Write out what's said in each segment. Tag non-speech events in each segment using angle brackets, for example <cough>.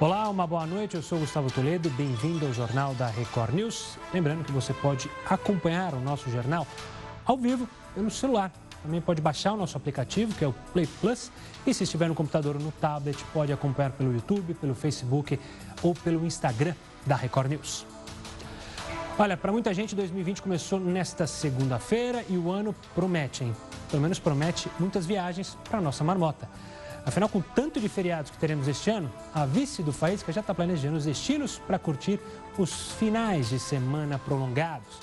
Olá, uma boa noite. Eu sou Gustavo Toledo. Bem-vindo ao Jornal da Record News. Lembrando que você pode acompanhar o nosso jornal ao vivo pelo celular. Também pode baixar o nosso aplicativo, que é o Play Plus. E se estiver no computador ou no tablet, pode acompanhar pelo YouTube, pelo Facebook ou pelo Instagram da Record News. Olha, para muita gente, 2020 começou nesta segunda-feira e o ano promete, hein? Pelo menos promete muitas viagens para a nossa marmota. Afinal, com tanto de feriados que teremos este ano, a vice do Faísca já está planejando os destinos para curtir os finais de semana prolongados.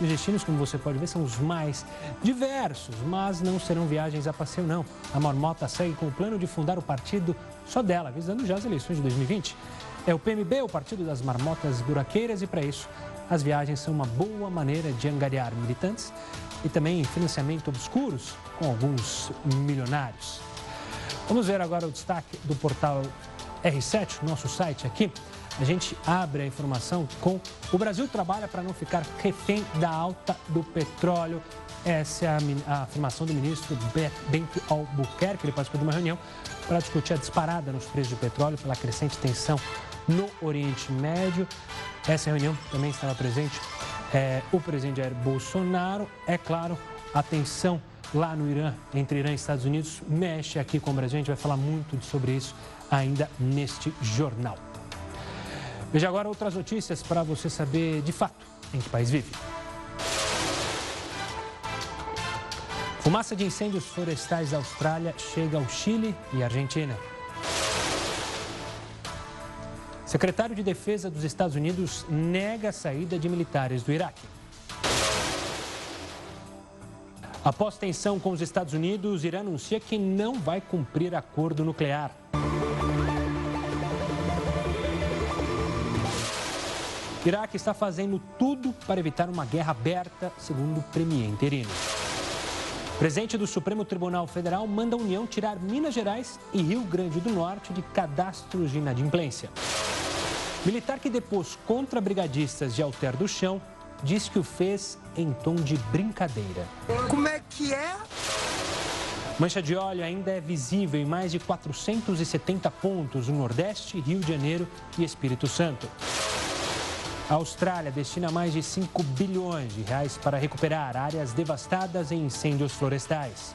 Os destinos, como você pode ver, são os mais diversos, mas não serão viagens a passeio, não. A Marmota segue com o plano de fundar o partido só dela, visando já as eleições de 2020. É o PMB, o Partido das Marmotas Buraqueiras, e para isso, as viagens são uma boa maneira de angariar militantes e também financiamento obscuros com alguns milionários. Vamos ver agora o destaque do portal R7, nosso site aqui. A gente abre a informação com o Brasil trabalha para não ficar refém da alta do petróleo. Essa é a, a afirmação do ministro Bento Albuquerque. Ele participou de uma reunião para discutir a disparada nos preços do petróleo pela crescente tensão no Oriente Médio. Essa reunião também estava presente é, o presidente Jair Bolsonaro. É claro, a tensão lá no Irã, entre Irã e Estados Unidos, mexe aqui com o Brasil. A gente vai falar muito sobre isso ainda neste jornal. Veja agora outras notícias para você saber de fato em que país vive. Fumaça de incêndios florestais da Austrália chega ao Chile e Argentina. Secretário de Defesa dos Estados Unidos nega a saída de militares do Iraque. Após tensão com os Estados Unidos, Irã anuncia que não vai cumprir acordo nuclear. Iraque está fazendo tudo para evitar uma guerra aberta, segundo o premier interino. Presidente do Supremo Tribunal Federal manda a União tirar Minas Gerais e Rio Grande do Norte de cadastros de inadimplência. Militar que depôs contra brigadistas de Alter do Chão diz que o fez em tom de brincadeira. Como é que é? Mancha de óleo ainda é visível em mais de 470 pontos no Nordeste, Rio de Janeiro e Espírito Santo. A Austrália destina mais de 5 bilhões de reais para recuperar áreas devastadas em incêndios florestais.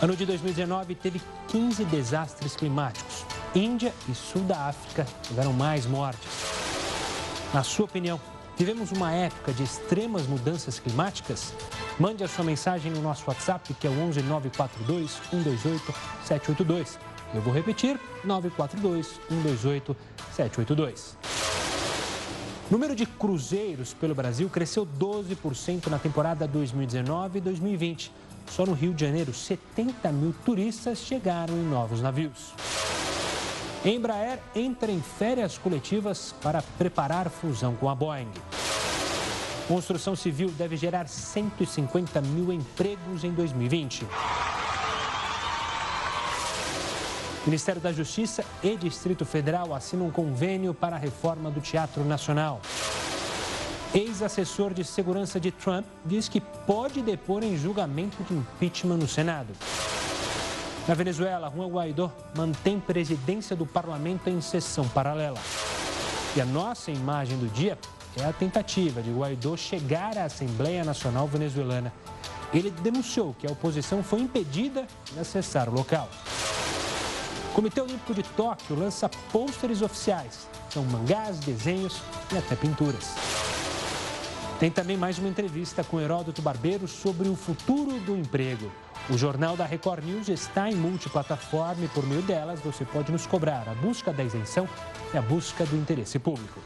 Ano de 2019 teve 15 desastres climáticos. Índia e Sul da África tiveram mais mortes. Na sua opinião, Vivemos uma época de extremas mudanças climáticas? Mande a sua mensagem no nosso WhatsApp, que é o 11 942 128 782. Eu vou repetir, 942 128 782. Número de cruzeiros pelo Brasil cresceu 12% na temporada 2019 e 2020. Só no Rio de Janeiro, 70 mil turistas chegaram em novos navios. Embraer entra em férias coletivas para preparar fusão com a Boeing. Construção civil deve gerar 150 mil empregos em 2020. Ministério da Justiça e Distrito Federal assinam um convênio para a reforma do Teatro Nacional. Ex-assessor de segurança de Trump diz que pode depor em julgamento de impeachment no Senado. Na Venezuela, Juan Guaidó mantém presidência do parlamento em sessão paralela. E a nossa imagem do dia é a tentativa de Guaidó chegar à Assembleia Nacional Venezuelana. Ele denunciou que a oposição foi impedida de acessar o local. O Comitê Olímpico de Tóquio lança pôsteres oficiais. São mangás, desenhos e até pinturas. Tem também mais uma entrevista com Heródoto Barbeiro sobre o futuro do emprego. O Jornal da Record News está em multiplataforma e por meio delas você pode nos cobrar a busca da isenção e a busca do interesse público.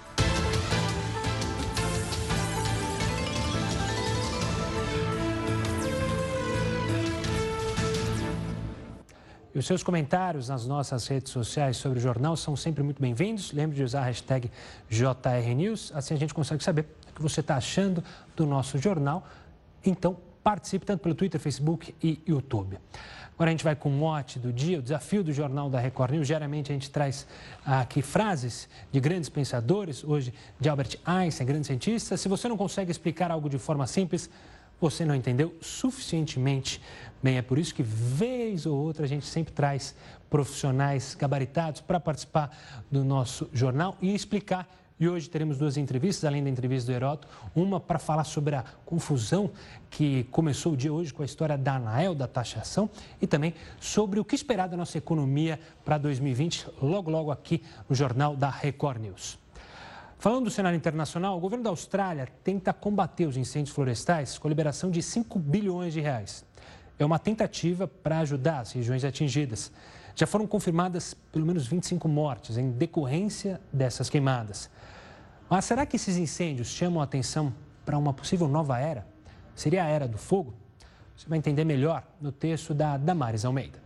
E os seus comentários nas nossas redes sociais sobre o jornal são sempre muito bem-vindos. Lembre de usar a hashtag JRNews, assim a gente consegue saber o que você está achando do nosso jornal. Então, Participe tanto pelo Twitter, Facebook e YouTube. Agora a gente vai com o mote do dia, o desafio do Jornal da Record News. Geralmente a gente traz aqui frases de grandes pensadores, hoje de Albert Einstein, grandes cientistas. Se você não consegue explicar algo de forma simples, você não entendeu suficientemente bem. É por isso que, vez ou outra, a gente sempre traz profissionais gabaritados para participar do nosso jornal e explicar e hoje teremos duas entrevistas, além da entrevista do Heroto, uma para falar sobre a confusão que começou o dia hoje com a história da ANAEL, da taxação, e também sobre o que esperar da nossa economia para 2020, logo, logo aqui no Jornal da Record News. Falando do cenário internacional, o governo da Austrália tenta combater os incêndios florestais com a liberação de 5 bilhões de reais. É uma tentativa para ajudar as regiões atingidas. Já foram confirmadas pelo menos 25 mortes em decorrência dessas queimadas. Mas será que esses incêndios chamam a atenção para uma possível nova era? Seria a era do fogo? Você vai entender melhor no texto da Damares Almeida.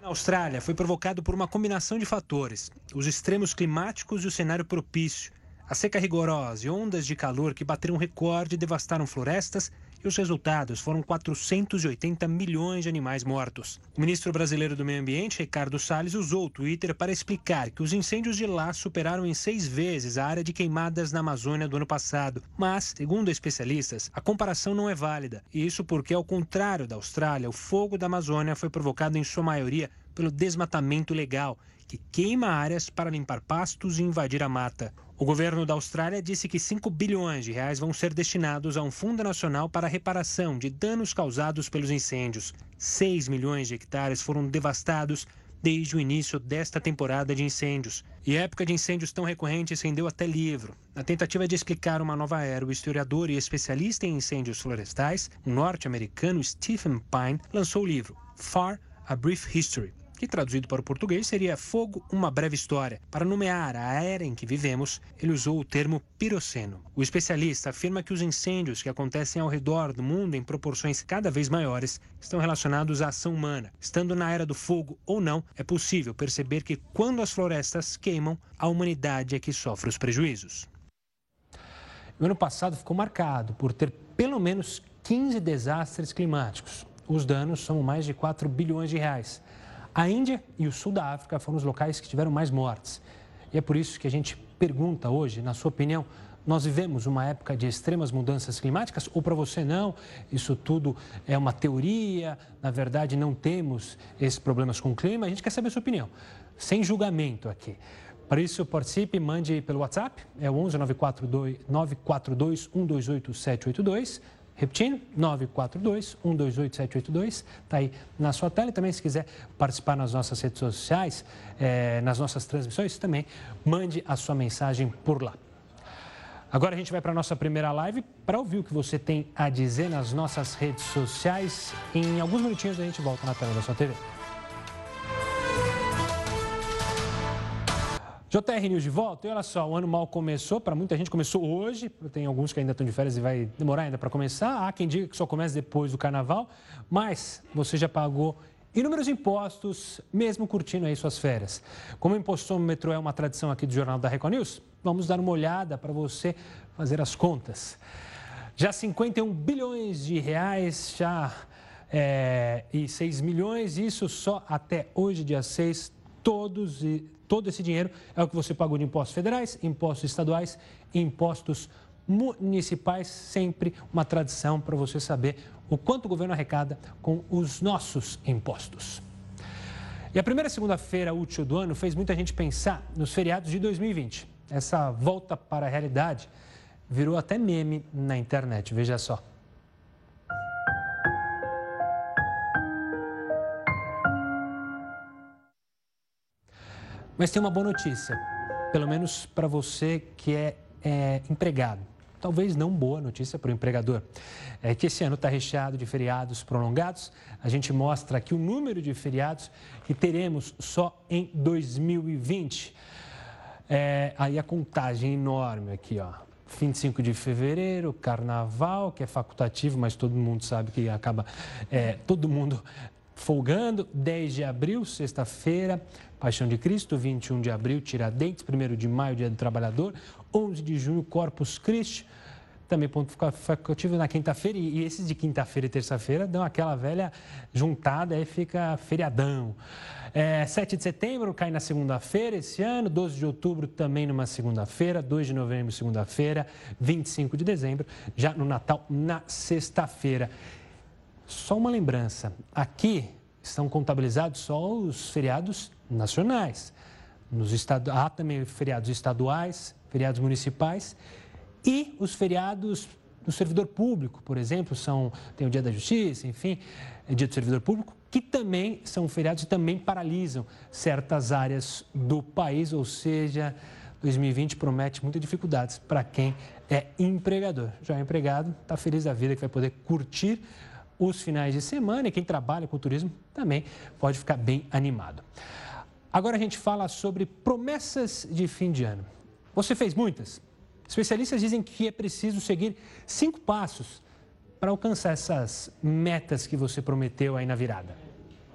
Na Austrália, foi provocado por uma combinação de fatores: os extremos climáticos e o cenário propício. A seca rigorosa e ondas de calor que bateram recorde devastaram florestas e os resultados foram 480 milhões de animais mortos. O ministro brasileiro do Meio Ambiente, Ricardo Salles, usou o Twitter para explicar que os incêndios de lá superaram em seis vezes a área de queimadas na Amazônia do ano passado. Mas, segundo especialistas, a comparação não é válida. E isso porque, ao contrário da Austrália, o fogo da Amazônia foi provocado em sua maioria pelo desmatamento legal, que queima áreas para limpar pastos e invadir a mata. O governo da Austrália disse que 5 bilhões de reais vão ser destinados a um fundo nacional para a reparação de danos causados pelos incêndios. 6 milhões de hectares foram devastados desde o início desta temporada de incêndios. E a época de incêndios tão recorrentes rendeu até livro. Na tentativa de explicar uma nova era, o historiador e especialista em incêndios florestais, o norte-americano Stephen Pine, lançou o livro Far A Brief History que traduzido para o português seria Fogo, uma breve história. Para nomear a era em que vivemos, ele usou o termo piroceno. O especialista afirma que os incêndios que acontecem ao redor do mundo em proporções cada vez maiores estão relacionados à ação humana. Estando na era do fogo ou não, é possível perceber que quando as florestas queimam, a humanidade é que sofre os prejuízos. O ano passado ficou marcado por ter pelo menos 15 desastres climáticos. Os danos são mais de 4 bilhões de reais. A Índia e o sul da África foram os locais que tiveram mais mortes. E é por isso que a gente pergunta hoje, na sua opinião, nós vivemos uma época de extremas mudanças climáticas ou para você não? Isso tudo é uma teoria, na verdade não temos esses problemas com o clima. A gente quer saber a sua opinião, sem julgamento aqui. Para isso, participe, mande pelo WhatsApp, é o 11 942, 942 128 782. Repetindo, 942-128-782, está aí na sua tela. E também, se quiser participar nas nossas redes sociais, é, nas nossas transmissões, também mande a sua mensagem por lá. Agora a gente vai para a nossa primeira live para ouvir o que você tem a dizer nas nossas redes sociais. Em alguns minutinhos a gente volta na tela da sua TV. JR News de volta. E olha só, o ano mal começou, para muita gente começou hoje, tem alguns que ainda estão de férias e vai demorar ainda para começar. Há quem diga que só começa depois do carnaval, mas você já pagou inúmeros impostos, mesmo curtindo aí suas férias. Como o metrô é uma tradição aqui do Jornal da Record News, vamos dar uma olhada para você fazer as contas. Já 51 bilhões de reais, já é, e 6 milhões, isso só até hoje, dia 6, todos e todo esse dinheiro é o que você pagou de impostos federais, impostos estaduais impostos municipais, sempre uma tradição para você saber o quanto o governo arrecada com os nossos impostos. E a primeira segunda-feira útil do ano fez muita gente pensar nos feriados de 2020. Essa volta para a realidade virou até meme na internet, veja só. Mas tem uma boa notícia, pelo menos para você que é, é empregado. Talvez não boa notícia para o empregador. É que esse ano está recheado de feriados prolongados. A gente mostra aqui o número de feriados que teremos só em 2020. É, aí a contagem enorme aqui, ó. 25 de fevereiro, carnaval, que é facultativo, mas todo mundo sabe que acaba é, todo mundo folgando. 10 de abril, sexta-feira, Paixão de Cristo, 21 de abril, Tiradentes, 1 de maio, Dia do Trabalhador, 11 de junho, Corpus Christi, também ponto facultativo na quinta-feira, e esses de quinta-feira e terça-feira dão aquela velha juntada, aí fica feriadão. É, 7 de setembro cai na segunda-feira esse ano, 12 de outubro também numa segunda-feira, 2 de novembro, segunda-feira, 25 de dezembro, já no Natal, na sexta-feira. Só uma lembrança: aqui estão contabilizados só os feriados nacionais. Nos estados, há também feriados estaduais, feriados municipais e os feriados do servidor público, por exemplo, são tem o Dia da Justiça, enfim, é Dia do Servidor Público, que também são feriados e também paralisam certas áreas do país, ou seja, 2020 promete muitas dificuldades para quem é empregador. Já é empregado, está feliz da vida que vai poder curtir os finais de semana e quem trabalha com turismo também pode ficar bem animado. Agora a gente fala sobre promessas de fim de ano. Você fez muitas? Especialistas dizem que é preciso seguir cinco passos para alcançar essas metas que você prometeu aí na virada.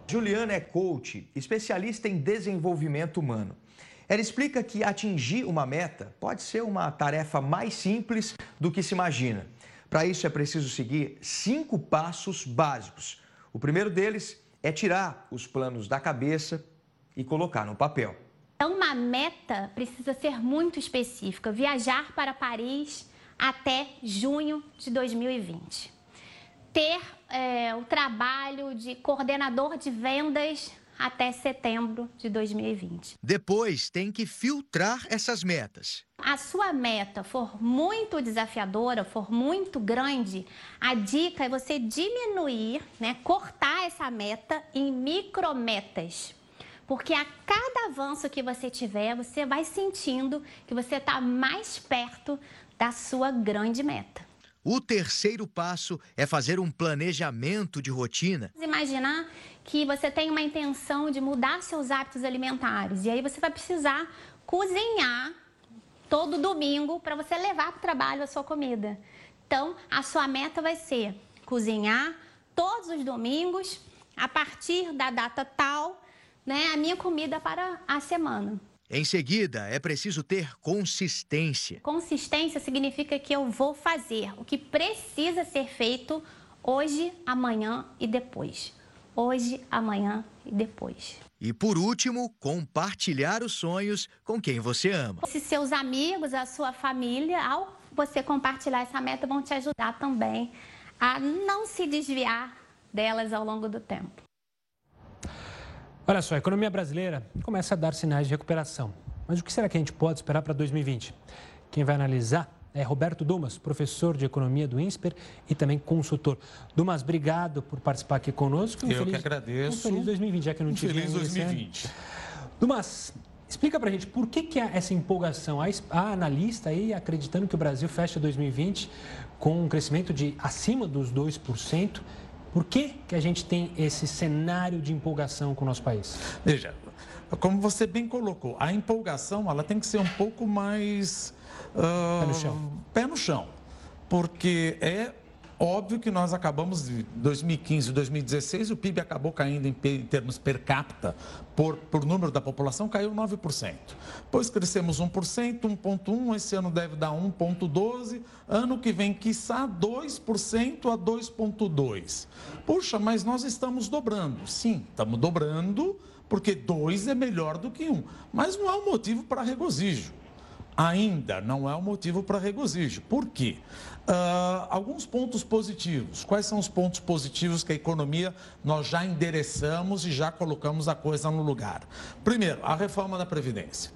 Juliana é coach, especialista em desenvolvimento humano. Ela explica que atingir uma meta pode ser uma tarefa mais simples do que se imagina. Para isso é preciso seguir cinco passos básicos. O primeiro deles é tirar os planos da cabeça e colocar no papel. Então, uma meta precisa ser muito específica: viajar para Paris até junho de 2020. Ter é, o trabalho de coordenador de vendas até setembro de 2020. Depois tem que filtrar essas metas. A sua meta for muito desafiadora, for muito grande, a dica é você diminuir, né, cortar essa meta em micrometas. Porque a cada avanço que você tiver, você vai sentindo que você está mais perto da sua grande meta. O terceiro passo é fazer um planejamento de rotina. Imaginar que você tem uma intenção de mudar seus hábitos alimentares e aí você vai precisar cozinhar todo domingo para você levar para o trabalho a sua comida. Então, a sua meta vai ser cozinhar todos os domingos a partir da data tal né, a minha comida para a semana. Em seguida, é preciso ter consistência. Consistência significa que eu vou fazer o que precisa ser feito hoje, amanhã e depois. Hoje, amanhã e depois. E por último, compartilhar os sonhos com quem você ama. Se seus amigos, a sua família, ao você compartilhar essa meta, vão te ajudar também a não se desviar delas ao longo do tempo. Olha só, a economia brasileira começa a dar sinais de recuperação. Mas o que será que a gente pode esperar para 2020? Quem vai analisar é Roberto Dumas, professor de economia do INSPER e também consultor. Dumas, obrigado por participar aqui conosco. Um Eu feliz, que agradeço. Um feliz 2020, já que eu não tive Feliz 2020. Dumas, explica para a gente por que, que há essa empolgação. Há analista aí acreditando que o Brasil fecha 2020 com um crescimento de acima dos 2%. Por que, que a gente tem esse cenário de empolgação com o nosso país? Veja, como você bem colocou, a empolgação ela tem que ser um pouco mais. Uh, pé no chão. Pé no chão. Porque é Óbvio que nós acabamos de 2015 e 2016, o PIB acabou caindo em, termos per capita, por, por número da população, caiu 9%. Depois crescemos 1%, 1,1%, esse ano deve dar 1,12%, ano que vem, quiçá, 2% a 2,2%. Puxa, mas nós estamos dobrando. Sim, estamos dobrando, porque 2 é melhor do que 1. Mas não há um motivo para regozijo ainda não é um motivo para regozijo. Por quê? Uh, alguns pontos positivos. Quais são os pontos positivos que a economia nós já endereçamos e já colocamos a coisa no lugar? Primeiro, a reforma da Previdência.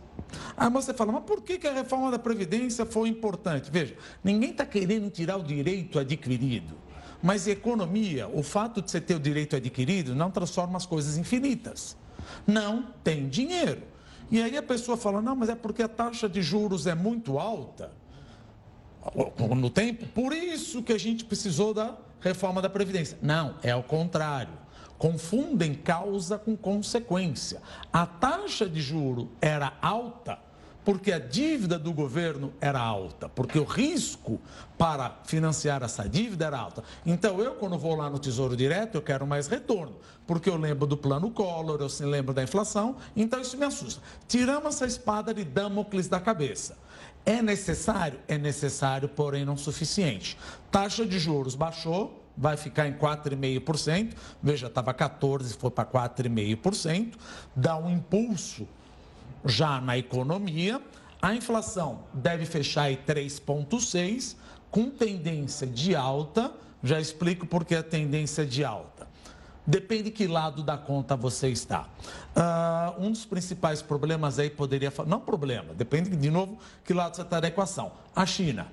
Aí você fala, mas por que, que a reforma da Previdência foi importante? Veja, ninguém está querendo tirar o direito adquirido. Mas economia, o fato de você ter o direito adquirido não transforma as coisas infinitas. Não tem dinheiro. E aí a pessoa fala: não, mas é porque a taxa de juros é muito alta no tempo, por isso que a gente precisou da reforma da Previdência. Não, é o contrário. Confundem causa com consequência. A taxa de juro era alta porque a dívida do governo era alta, porque o risco para financiar essa dívida era alta. Então, eu, quando vou lá no Tesouro Direto, eu quero mais retorno, porque eu lembro do plano Collor, eu lembro da inflação, então isso me assusta. Tiramos essa espada de Damocles da cabeça. É necessário? É necessário, porém não suficiente. Taxa de juros baixou, vai ficar em 4,5%. Veja, estava 14%, foi para 4,5%. Dá um impulso já na economia. A inflação deve fechar em 3,6%, com tendência de alta. Já explico por que a tendência de alta. Depende que lado da conta você está. Uh, um dos principais problemas aí poderia não problema, depende de novo que lado você está da equação. A China.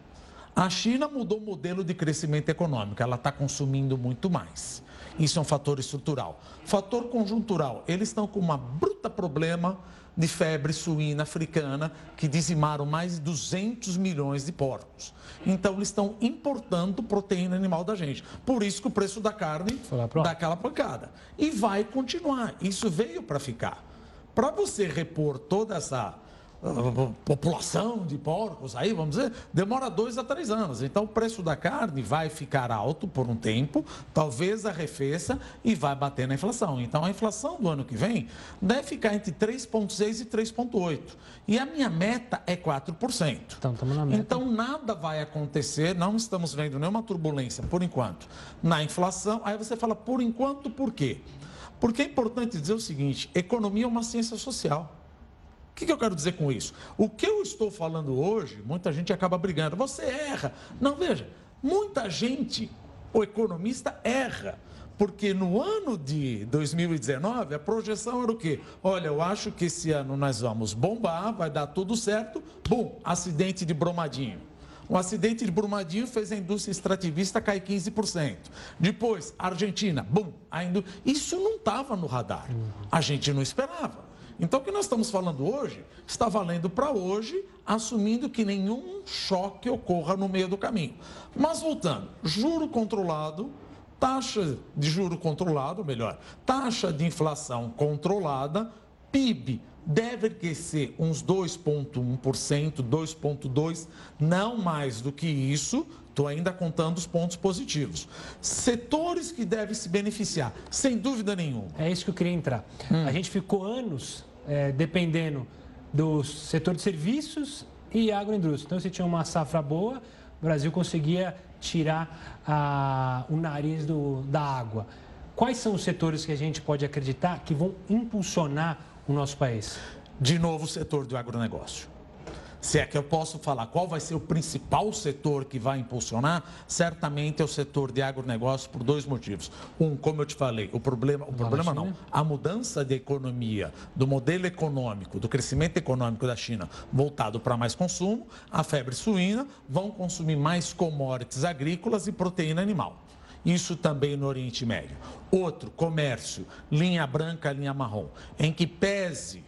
A China mudou o modelo de crescimento econômico, ela está consumindo muito mais. Isso é um fator estrutural. Fator conjuntural, eles estão com um bruta problema de febre suína africana que dizimaram mais de 200 milhões de porcos. Então, eles estão importando proteína animal da gente. Por isso que o preço da carne dá aquela pancada. E vai continuar. Isso veio para ficar. Para você repor toda essa população de porcos, aí vamos dizer, demora dois a três anos. Então o preço da carne vai ficar alto por um tempo, talvez arrefeça e vai bater na inflação. Então a inflação do ano que vem deve ficar entre 3,6% e 3,8%. E a minha meta é 4%. Então, estamos na meta. então nada vai acontecer, não estamos vendo nenhuma turbulência por enquanto na inflação. Aí você fala, por enquanto, por quê? Porque é importante dizer o seguinte: economia é uma ciência social. O que, que eu quero dizer com isso? O que eu estou falando hoje, muita gente acaba brigando. Você erra. Não, veja, muita gente, o economista, erra. Porque no ano de 2019, a projeção era o quê? Olha, eu acho que esse ano nós vamos bombar, vai dar tudo certo. Bum, acidente de Brumadinho. Um acidente de Brumadinho fez a indústria extrativista cair 15%. Depois, Argentina, bum, a indú... isso não estava no radar. A gente não esperava. Então, o que nós estamos falando hoje está valendo para hoje, assumindo que nenhum choque ocorra no meio do caminho. Mas voltando, juro controlado, taxa de juro controlado, melhor, taxa de inflação controlada, PIB deve crescer uns 2,1%, 2,2%, não mais do que isso. Estou ainda contando os pontos positivos. Setores que devem se beneficiar, sem dúvida nenhuma. É isso que eu queria entrar. Hum. A gente ficou anos é, dependendo do setor de serviços e agroindústria. Então, se tinha uma safra boa, o Brasil conseguia tirar a, o nariz do, da água. Quais são os setores que a gente pode acreditar que vão impulsionar o nosso país? De novo, o setor do agronegócio. Se é que eu posso falar qual vai ser o principal setor que vai impulsionar, certamente é o setor de agronegócio por dois motivos. Um, como eu te falei, o problema, o problema não, a mudança de economia, do modelo econômico, do crescimento econômico da China voltado para mais consumo, a febre suína, vão consumir mais commodities agrícolas e proteína animal. Isso também no Oriente Médio. Outro, comércio, linha branca, linha marrom, em que pese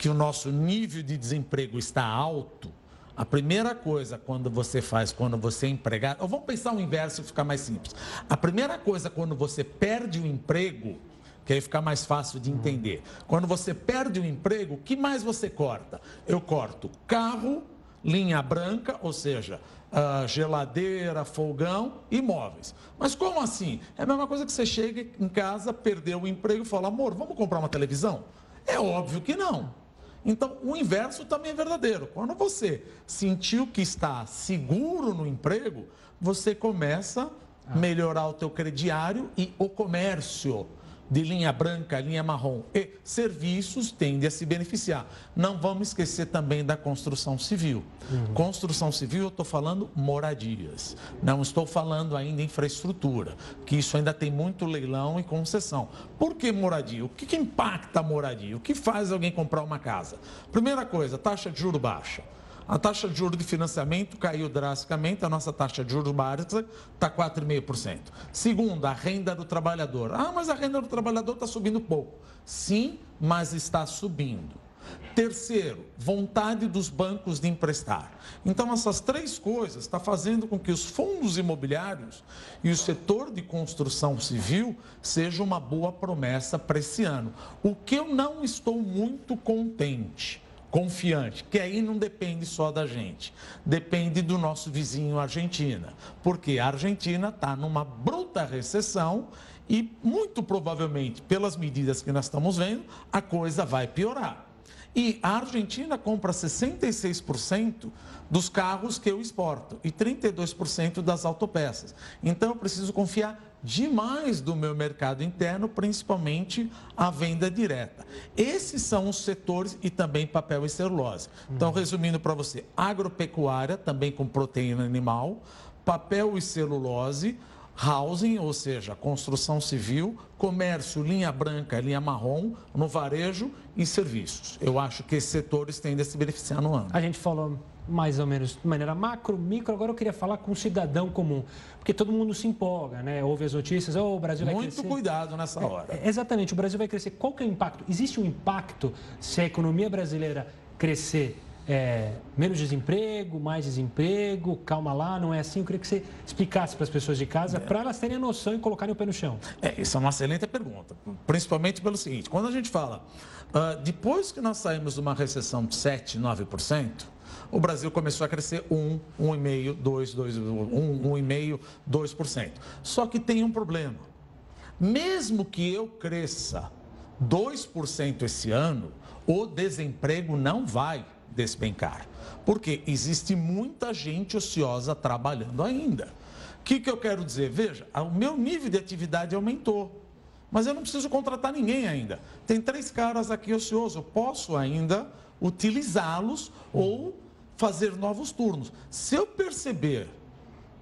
que o nosso nível de desemprego está alto, a primeira coisa quando você faz, quando você é empregado, ou vamos pensar o inverso ficar mais simples. A primeira coisa quando você perde o emprego, que aí fica mais fácil de entender. Quando você perde o emprego, o que mais você corta? Eu corto carro, linha branca, ou seja, uh, geladeira, fogão e móveis. Mas como assim? É a mesma coisa que você chega em casa, perdeu o emprego e fala, amor, vamos comprar uma televisão? É óbvio que não. Então, o inverso também é verdadeiro. Quando você sentiu que está seguro no emprego, você começa a melhorar o teu crediário e o comércio de linha branca, linha marrom e serviços tende a se beneficiar. Não vamos esquecer também da construção civil. Uhum. Construção civil, eu estou falando moradias. Não estou falando ainda infraestrutura, que isso ainda tem muito leilão e concessão. Por que moradia? O que, que impacta a moradia? O que faz alguém comprar uma casa? Primeira coisa, taxa de juro baixa. A taxa de juros de financiamento caiu drasticamente, a nossa taxa de juros básica está 4,5%. Segundo, a renda do trabalhador. Ah, mas a renda do trabalhador está subindo pouco. Sim, mas está subindo. Terceiro, vontade dos bancos de emprestar. Então, essas três coisas estão tá fazendo com que os fundos imobiliários e o setor de construção civil seja uma boa promessa para esse ano. O que eu não estou muito contente confiante, que aí não depende só da gente, depende do nosso vizinho Argentina, porque a Argentina está numa bruta recessão e muito provavelmente, pelas medidas que nós estamos vendo, a coisa vai piorar. E a Argentina compra 66% dos carros que eu exporto e 32% das autopeças. Então eu preciso confiar demais do meu mercado interno, principalmente a venda direta. Esses são os setores e também papel e celulose. Então, resumindo para você, agropecuária, também com proteína animal, papel e celulose, housing, ou seja, construção civil, comércio, linha branca, linha marrom, no varejo e serviços. Eu acho que esses setores tendem a se beneficiar no ano. A gente falou mais ou menos de maneira macro, micro, agora eu queria falar com o cidadão comum, porque todo mundo se empolga, né? Ouve as notícias, oh, o Brasil vai Muito crescer. Muito cuidado nessa hora. É, exatamente, o Brasil vai crescer. Qual que é o impacto? Existe um impacto se a economia brasileira crescer é, menos desemprego, mais desemprego, calma lá, não é assim? Eu queria que você explicasse para as pessoas de casa, é. para elas terem a noção e colocarem o pé no chão. É, isso é uma excelente pergunta, principalmente pelo seguinte, quando a gente fala, uh, depois que nós saímos de uma recessão de 7, 9%, o Brasil começou a crescer 1, 1,5%, 2, 2, 1, 1,5%, 2%. Só que tem um problema. Mesmo que eu cresça 2% esse ano, o desemprego não vai despencar. Porque existe muita gente ociosa trabalhando ainda. O que, que eu quero dizer? Veja, o meu nível de atividade aumentou. Mas eu não preciso contratar ninguém ainda. Tem três caras aqui ociosos. Eu posso ainda utilizá-los ou fazer novos turnos. Se eu perceber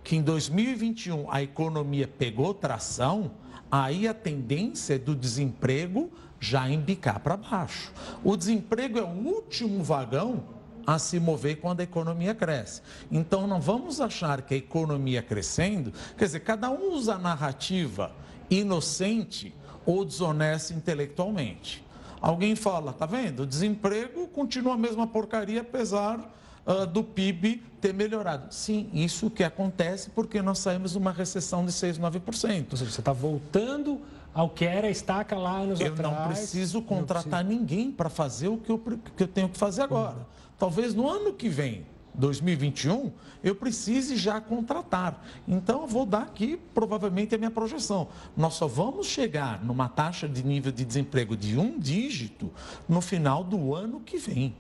que em 2021 a economia pegou tração, aí a tendência é do desemprego já embicar para baixo. O desemprego é o último vagão a se mover quando a economia cresce. Então não vamos achar que a economia crescendo, quer dizer, cada um usa a narrativa inocente ou desonesta intelectualmente. Alguém fala, tá vendo? O desemprego continua a mesma porcaria apesar uh, do PIB ter melhorado. Sim, isso que acontece porque nós saímos de uma recessão de 6, 9%. Ou seja, você está voltando ao que era a estaca lá anos eu atrás. Eu não preciso contratar não ninguém para fazer o que eu, que eu tenho que fazer agora. Uhum. Talvez no ano que vem, 2021, eu precise já contratar. Então, eu vou dar aqui provavelmente a minha projeção. Nós só vamos chegar numa taxa de nível de desemprego de um dígito no final do ano que vem,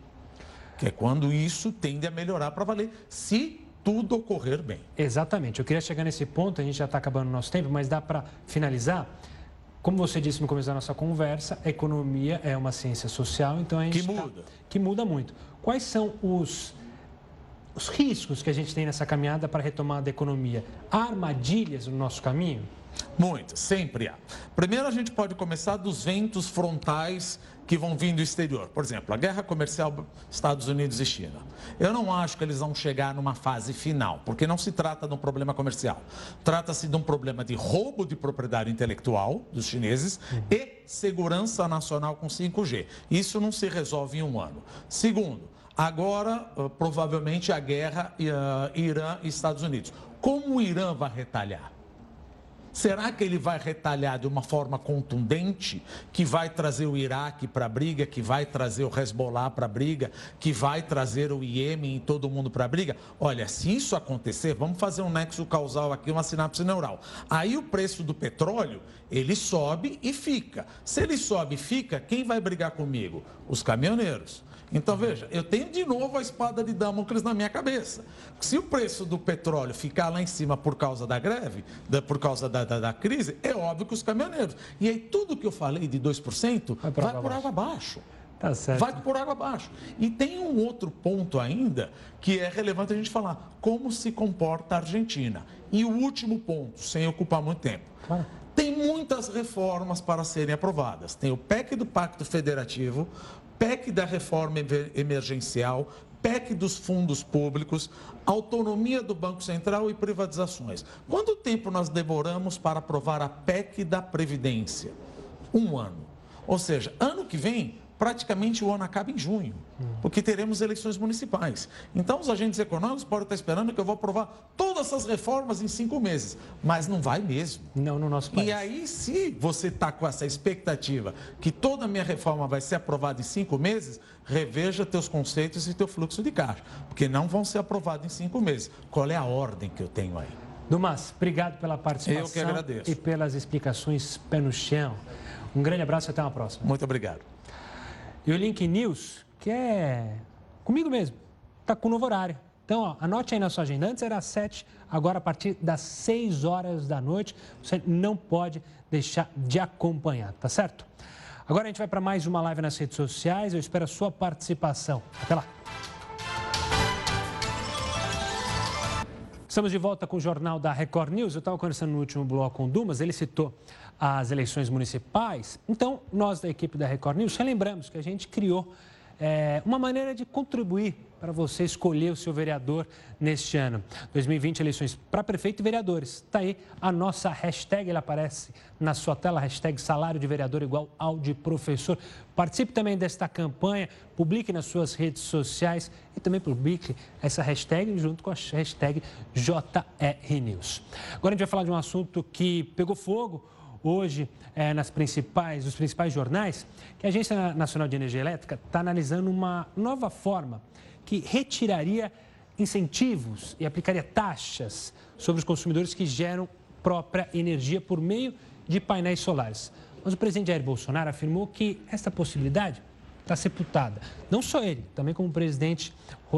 que é quando isso tende a melhorar para valer, se tudo ocorrer bem. Exatamente. Eu queria chegar nesse ponto, a gente já está acabando o nosso tempo, mas dá para finalizar. Como você disse no começo da nossa conversa, a economia é uma ciência social, então a gente que tá muda, tá, que muda muito. Quais são os os riscos que a gente tem nessa caminhada para a retomada da economia? Há armadilhas no nosso caminho? Muitas, sempre há. Primeiro, a gente pode começar dos ventos frontais que vão vir do exterior. Por exemplo, a guerra comercial Estados Unidos e China. Eu não acho que eles vão chegar numa fase final, porque não se trata de um problema comercial. Trata-se de um problema de roubo de propriedade intelectual dos chineses e segurança nacional com 5G. Isso não se resolve em um ano. Segundo, agora provavelmente a guerra Irã e Estados Unidos. Como o Irã vai retalhar? Será que ele vai retalhar de uma forma contundente, que vai trazer o Iraque para a briga, que vai trazer o Hezbollah para a briga, que vai trazer o Iêmen e todo mundo para a briga? Olha, se isso acontecer, vamos fazer um nexo causal aqui, uma sinapse neural. Aí o preço do petróleo, ele sobe e fica. Se ele sobe e fica, quem vai brigar comigo? Os caminhoneiros. Então, veja, eu tenho de novo a espada de Damocles na minha cabeça. Se o preço do petróleo ficar lá em cima por causa da greve, da, por causa da, da, da, crise, é óbvio que os caminhoneiros. E aí, tudo que eu falei de 2% vai, vai água por água abaixo. Tá certo. Vai por água abaixo. E tem um outro ponto ainda que é relevante a gente falar: como se comporta a Argentina. E o último ponto, sem ocupar muito tempo. Claro. Tem muitas reformas para serem aprovadas. Tem o PEC do Pacto Federativo, PEC da reforma emergencial, PEC dos fundos públicos, autonomia do Banco Central e privatizações. Quanto tempo nós demoramos para aprovar a PEC da Previdência? Um ano. Ou seja, ano que vem, praticamente o ano acaba em junho, porque teremos eleições municipais. Então, os agentes econômicos podem estar esperando que eu vou aprovar todas essas reformas em cinco meses, mas não vai mesmo. Não no nosso país. E aí, se você está com essa expectativa que toda a minha reforma vai ser aprovada em cinco meses, reveja teus conceitos e teu fluxo de caixa, porque não vão ser aprovados em cinco meses. Qual é a ordem que eu tenho aí? Dumas, obrigado pela participação eu que agradeço. e pelas explicações pé no chão. Um grande abraço e até uma próxima. Muito obrigado. E o Link News que é comigo mesmo. Está com o novo horário. Então, ó, anote aí na sua agenda. Antes era às 7, agora a partir das 6 horas da noite. Você não pode deixar de acompanhar, tá certo? Agora a gente vai para mais uma live nas redes sociais. Eu espero a sua participação. Até lá. Estamos de volta com o Jornal da Record News. Eu estava conversando no último bloco com o Dumas, ele citou as eleições municipais. Então, nós da equipe da Record News relembramos que a gente criou é, uma maneira de contribuir para você escolher o seu vereador neste ano. 2020, eleições para prefeito e vereadores. Está aí a nossa hashtag, ela aparece na sua tela, hashtag salário de vereador igual ao de professor. Participe também desta campanha, publique nas suas redes sociais e também publique essa hashtag junto com a hashtag JRNews. Agora a gente vai falar de um assunto que pegou fogo hoje é, nas principais, os principais jornais, que a Agência Nacional de Energia Elétrica está analisando uma nova forma que retiraria incentivos e aplicaria taxas sobre os consumidores que geram própria energia por meio de painéis solares. Mas o presidente Jair Bolsonaro afirmou que essa possibilidade está sepultada. Não só ele, também como presidente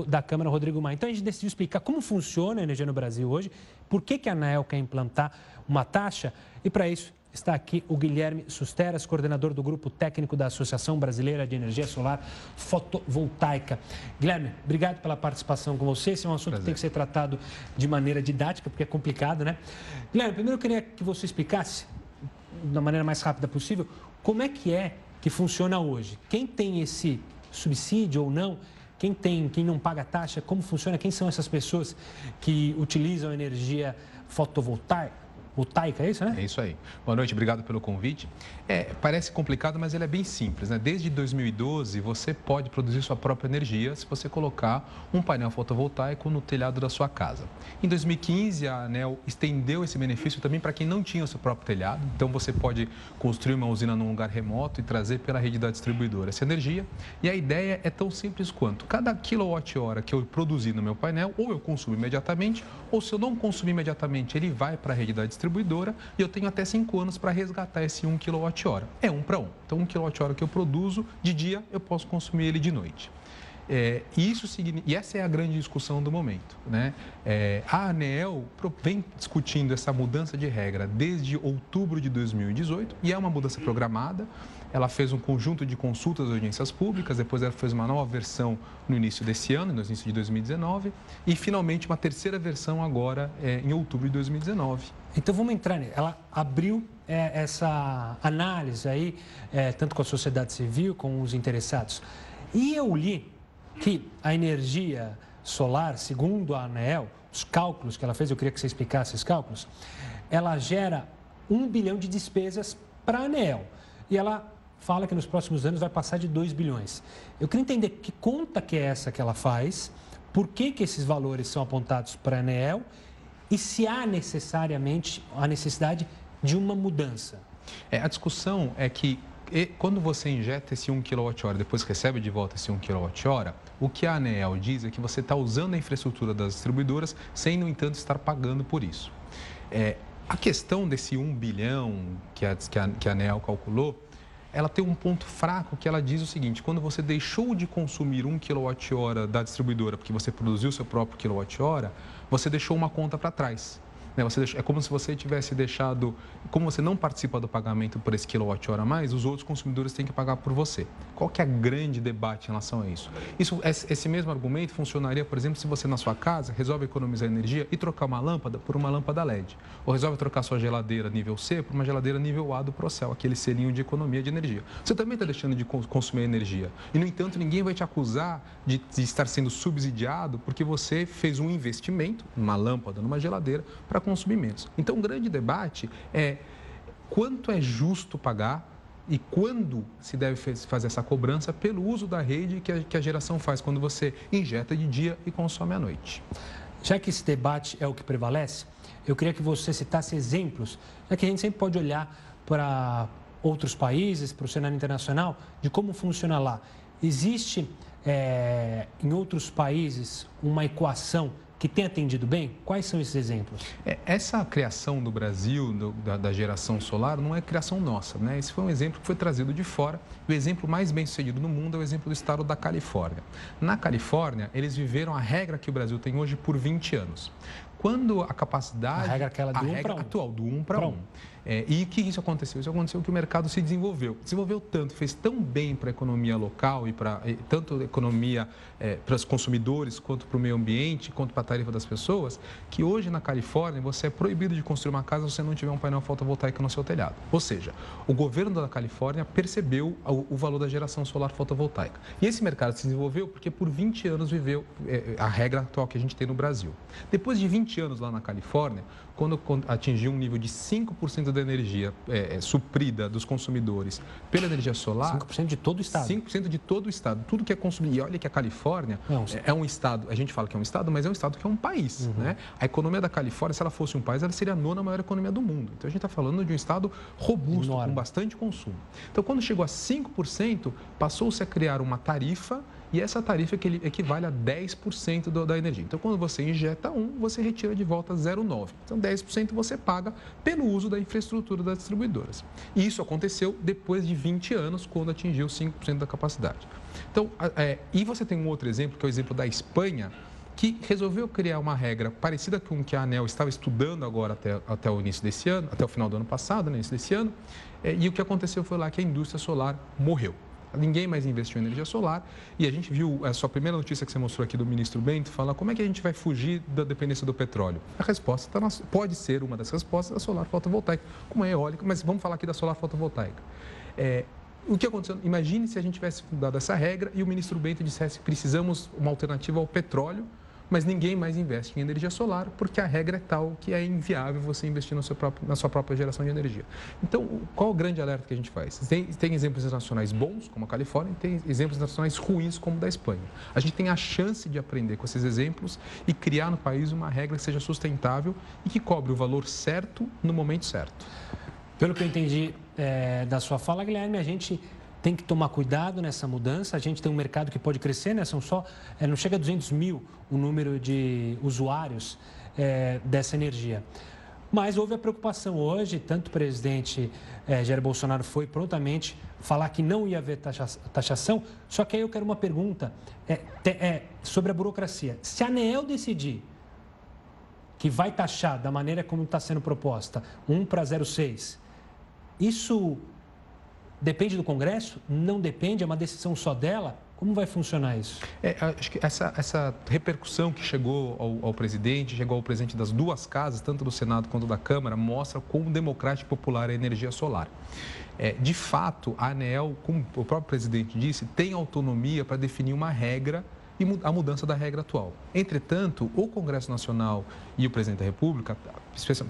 da Câmara, Rodrigo Maia. Então a gente decidiu explicar como funciona a energia no Brasil hoje, por que, que a ANEL quer implantar uma taxa e para isso Está aqui o Guilherme Susteras, coordenador do grupo técnico da Associação Brasileira de Energia Solar Fotovoltaica. Guilherme, obrigado pela participação com você. Esse é um assunto Prazer. que tem que ser tratado de maneira didática, porque é complicado, né? Guilherme, primeiro eu queria que você explicasse, da maneira mais rápida possível, como é que é que funciona hoje. Quem tem esse subsídio ou não? Quem tem, quem não paga taxa, como funciona? Quem são essas pessoas que utilizam energia fotovoltaica? O Taika, é isso, né? É isso aí. Boa noite, obrigado pelo convite. É, parece complicado, mas ele é bem simples, né? Desde 2012, você pode produzir sua própria energia se você colocar um painel fotovoltaico no telhado da sua casa. Em 2015, a ANEL estendeu esse benefício também para quem não tinha o seu próprio telhado. Então, você pode construir uma usina num lugar remoto e trazer pela rede da distribuidora essa energia. E a ideia é tão simples quanto cada quilowatt-hora que eu produzir no meu painel, ou eu consumo imediatamente, ou se eu não consumir imediatamente, ele vai para a rede da distribuidora distribuidora e eu tenho até 5 anos para resgatar esse 1 kWh. É um para um. Então, 1 kWh que eu produzo de dia, eu posso consumir ele de noite. É, isso e essa é a grande discussão do momento. Né? É, a ANEEL vem discutindo essa mudança de regra desde outubro de 2018 e é uma mudança programada. Ela fez um conjunto de consultas às audiências públicas, depois ela fez uma nova versão no início desse ano, no início de 2019, e finalmente uma terceira versão agora é, em outubro de 2019. Então vamos entrar. Ela abriu é, essa análise aí, é, tanto com a sociedade civil, com os interessados. E eu li que a energia solar, segundo a ANEEL, os cálculos que ela fez, eu queria que você explicasse esses cálculos, ela gera um bilhão de despesas para a ANEEL. E ela fala que nos próximos anos vai passar de 2 bilhões. Eu queria entender que conta que é essa que ela faz, por que, que esses valores são apontados para a ANEEL e se há necessariamente a necessidade de uma mudança. É, a discussão é que e quando você injeta esse 1 kWh, depois recebe de volta esse 1 kWh, o que a ANEEL diz é que você está usando a infraestrutura das distribuidoras sem, no entanto, estar pagando por isso. É, a questão desse 1 bilhão que a, que a, que a ANEEL calculou, ela tem um ponto fraco que ela diz o seguinte, quando você deixou de consumir 1 kWh da distribuidora porque você produziu seu próprio kWh, você deixou uma conta para trás. Né? Você é como se você tivesse deixado, como você não participa do pagamento por esse quilowatt-hora a mais, os outros consumidores têm que pagar por você. Qual que é o grande debate em relação a isso? isso? Esse mesmo argumento funcionaria, por exemplo, se você na sua casa resolve economizar energia e trocar uma lâmpada por uma lâmpada LED. Ou resolve trocar sua geladeira nível C por uma geladeira nível A do Procel, aquele selinho de economia de energia. Você também está deixando de consumir energia. E, no entanto, ninguém vai te acusar de, de estar sendo subsidiado porque você fez um investimento, numa lâmpada, numa geladeira, para consumir menos. Então, o grande debate é quanto é justo pagar e quando se deve fazer essa cobrança pelo uso da rede que a, geração faz quando você injeta de dia e consome à noite. Já que esse debate é o que prevalece, eu queria que você citasse exemplos, é que a gente sempre pode olhar para outros países, para o cenário internacional, de como funciona lá. Existe é, em outros países uma equação que tem atendido bem? Quais são esses exemplos? É, essa criação do Brasil, do, da, da, geração solar, não é criação nossa. Né? Esse foi um exemplo que foi trazido de fora. O exemplo mais bem sucedido no mundo é o exemplo do estado da Califórnia. Na Califórnia, eles viveram a regra que o Brasil tem hoje por 20 anos. Quando a capacidade. A regra aquela do a 1 regra um. atual, do 1 para 1. É, e que isso aconteceu? Isso aconteceu que o mercado se desenvolveu. Desenvolveu tanto, fez tão bem para a economia local e para tanto a economia é, para os consumidores, quanto para o meio ambiente, quanto para a tarifa das pessoas, que hoje na Califórnia você é proibido de construir uma casa se você não tiver um painel fotovoltaico no seu telhado. Ou seja, o governo da Califórnia percebeu o, o valor da geração solar fotovoltaica. E esse mercado se desenvolveu porque por 20 anos viveu é, a regra atual que a gente tem no Brasil. Depois de 20 anos lá na Califórnia, quando atingiu um nível de 5% da energia é, é, suprida dos consumidores pela energia solar. 5% de todo o estado. 5% de todo o estado. Tudo que é consumido. E olha que a Califórnia é, é, um estado, a gente fala que é um estado, mas é um estado que é um país. Uhum. Né? A economia da Califórnia, se ela fosse um país, ela seria a nona maior economia do mundo. Então a gente está falando de um estado robusto, Enorme. com bastante consumo. Então quando chegou a 5%, passou-se a criar uma tarifa e essa tarifa equivale a 10% do, da energia. Então, quando você injeta 1, você retira de volta 0,9. Então, 10% você paga pelo uso da infraestrutura das distribuidoras. E isso aconteceu depois de 20 anos, quando atingiu 5% da capacidade. Então, é, e você tem um outro exemplo, que é o exemplo da Espanha, que resolveu criar uma regra parecida com o que a ANEL estava estudando agora até, até o início desse ano, até o final do ano passado, no início desse ano, é, e o que aconteceu foi lá que a indústria solar morreu. Ninguém mais investiu em energia solar. E a gente viu a sua primeira notícia que você mostrou aqui do ministro Bento, falar como é que a gente vai fugir da dependência do petróleo. A resposta tá na, pode ser uma das respostas da solar fotovoltaica, como a eólica, mas vamos falar aqui da solar fotovoltaica. É, o que aconteceu? Imagine se a gente tivesse fundado essa regra e o ministro Bento dissesse que precisamos uma alternativa ao petróleo mas ninguém mais investe em energia solar porque a regra é tal que é inviável você investir próprio, na sua própria geração de energia. Então, qual o grande alerta que a gente faz? Tem, tem exemplos internacionais bons, como a Califórnia, e tem exemplos internacionais ruins, como o da Espanha. A gente tem a chance de aprender com esses exemplos e criar no país uma regra que seja sustentável e que cobre o valor certo no momento certo. Pelo que eu entendi é, da sua fala, Guilherme, a gente tem que tomar cuidado nessa mudança. A gente tem um mercado que pode crescer, né? São só, é, não chega a 200 mil o número de usuários é, dessa energia. Mas houve a preocupação hoje, tanto o presidente é, Jair Bolsonaro foi prontamente falar que não ia haver taxa, taxação, só que aí eu quero uma pergunta é, é, sobre a burocracia. Se a ANEEL decidir que vai taxar da maneira como está sendo proposta, 1 para 0,6, isso Depende do Congresso? Não depende? É uma decisão só dela? Como vai funcionar isso? É, acho que essa, essa repercussão que chegou ao, ao, presidente, chegou ao presidente das duas casas, tanto do Senado quanto da Câmara, mostra quão democrático e popular é a energia solar. É, de fato, a ANEL, como o próprio presidente disse, tem autonomia para definir uma regra e a mudança da regra atual. Entretanto, o Congresso Nacional e o presidente da República,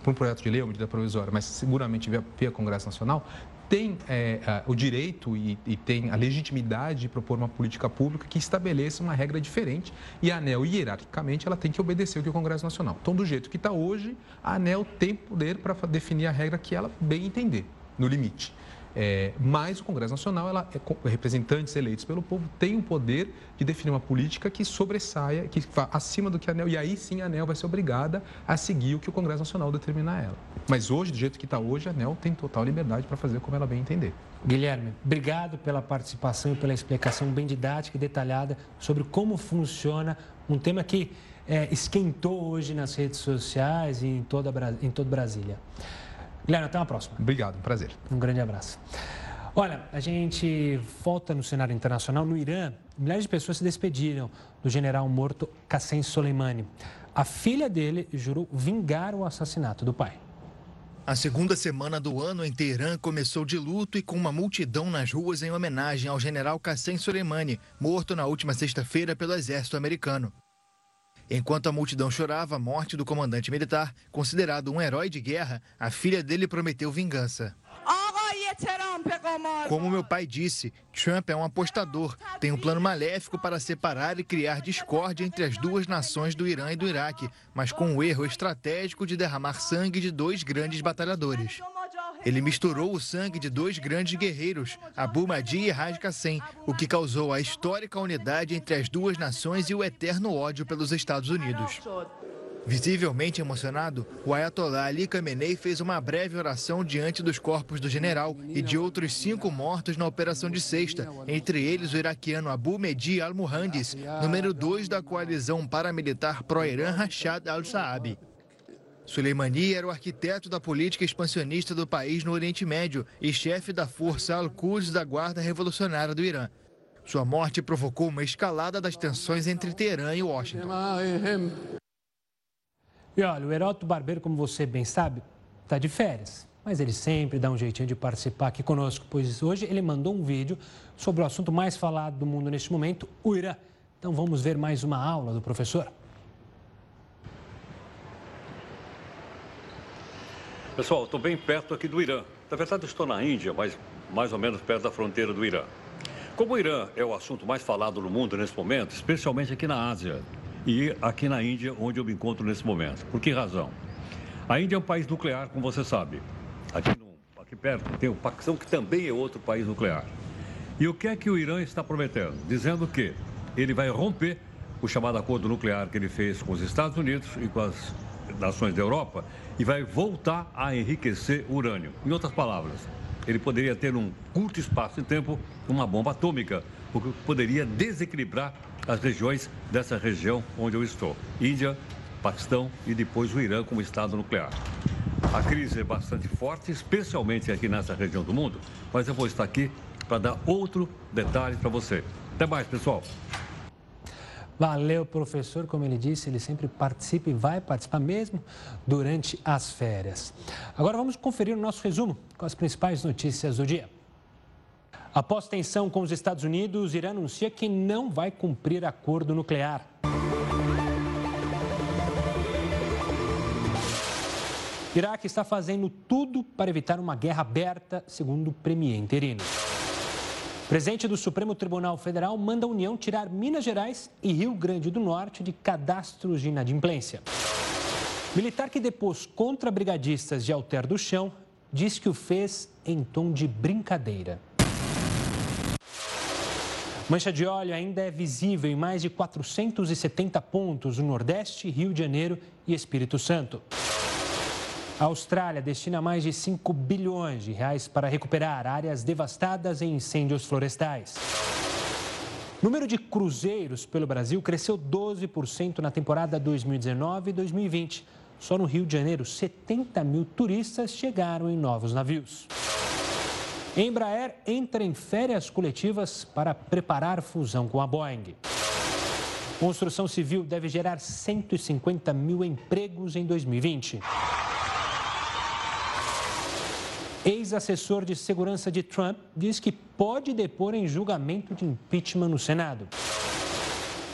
por um projeto de lei, uma medida provisória, mas seguramente via, via Congresso Nacional, tem é, o direito e, e, tem a legitimidade de propor uma política pública que estabeleça uma regra diferente e a ANEL, hierarquicamente, ela tem que obedecer o que o Congresso Nacional. Então, do jeito que está hoje, a ANEL tem poder para definir a regra que ela bem entender, no limite. É, mas o Congresso Nacional, ela, é, representantes eleitos pelo povo, tem o poder de definir uma política que sobressaia, que vá acima do que a ANEL, e aí sim a ANEL vai ser obrigada a seguir o que o Congresso Nacional determinar ela. Mas hoje, do jeito que está hoje, a ANEL tem total liberdade para fazer como ela bem entender. Guilherme, obrigado pela participação e pela explicação bem didática e detalhada sobre como funciona um tema que é, esquentou hoje nas redes sociais e em, toda, em todo Brasília. Guilherme, até uma próxima. Obrigado, um prazer. Um grande abraço. Olha, a gente volta no cenário internacional. No Irã, milhares de pessoas se despediram do general morto Qassem Soleimani. A filha dele jurou vingar o assassinato do pai. A segunda semana do ano em Teherã começou de luto e com uma multidão nas ruas em homenagem ao general Qassem Soleimani, morto na última sexta-feira pelo exército americano. Enquanto a multidão chorava a morte do comandante militar, considerado um herói de guerra, a filha dele prometeu vingança. Como meu pai disse, Trump é um apostador, tem um plano maléfico para separar e criar discórdia entre as duas nações do Irã e do Iraque, mas com o erro estratégico de derramar sangue de dois grandes batalhadores. Ele misturou o sangue de dois grandes guerreiros, Abu Mahdi e Raj Qassem, o que causou a histórica unidade entre as duas nações e o eterno ódio pelos Estados Unidos. Visivelmente emocionado, o Ayatollah Ali Khamenei fez uma breve oração diante dos corpos do general e de outros cinco mortos na operação de sexta, entre eles o iraquiano Abu Mehdi al-Muhandis, número 2 da coalizão paramilitar pró-Irã Rashad al-Saab. Soleimani era o arquiteto da política expansionista do país no Oriente Médio e chefe da força Al-Quds da Guarda Revolucionária do Irã. Sua morte provocou uma escalada das tensões entre Teherã e Washington. E olha, o Heródoto Barbeiro, como você bem sabe, está de férias. Mas ele sempre dá um jeitinho de participar aqui conosco, pois hoje ele mandou um vídeo sobre o assunto mais falado do mundo neste momento, o Irã. Então vamos ver mais uma aula do professor. Pessoal, estou bem perto aqui do Irã. Na verdade, estou na Índia, mas mais ou menos perto da fronteira do Irã. Como o Irã é o assunto mais falado no mundo nesse momento, especialmente aqui na Ásia e aqui na Índia, onde eu me encontro nesse momento. Por que razão? A Índia é um país nuclear, como você sabe. Aqui, no, aqui perto tem o Paquistão, que também é outro país nuclear. E o que é que o Irã está prometendo? Dizendo que ele vai romper o chamado acordo nuclear que ele fez com os Estados Unidos e com as nações da Europa e vai voltar a enriquecer urânio. Em outras palavras, ele poderia ter num curto espaço de tempo uma bomba atômica, o que poderia desequilibrar as regiões dessa região onde eu estou: Índia, Paquistão e depois o Irã como estado nuclear. A crise é bastante forte, especialmente aqui nessa região do mundo, mas eu vou estar aqui para dar outro detalhe para você. Até mais, pessoal. Valeu, professor. Como ele disse, ele sempre participa e vai participar mesmo durante as férias. Agora vamos conferir o nosso resumo com as principais notícias do dia. Após tensão com os Estados Unidos, Irã anuncia que não vai cumprir acordo nuclear. Iraque está fazendo tudo para evitar uma guerra aberta, segundo o premier interino. Presidente do Supremo Tribunal Federal manda a União tirar Minas Gerais e Rio Grande do Norte de cadastros de inadimplência. Militar que depôs contra brigadistas de Alter do Chão diz que o fez em tom de brincadeira. Mancha de óleo ainda é visível em mais de 470 pontos no Nordeste, Rio de Janeiro e Espírito Santo. A Austrália destina mais de 5 bilhões de reais para recuperar áreas devastadas em incêndios florestais. O número de cruzeiros pelo Brasil cresceu 12% na temporada 2019 e 2020. Só no Rio de Janeiro, 70 mil turistas chegaram em novos navios. Embraer entra em férias coletivas para preparar fusão com a Boeing. Construção civil deve gerar 150 mil empregos em 2020. Ex-assessor de segurança de Trump diz que pode depor em julgamento de impeachment no Senado.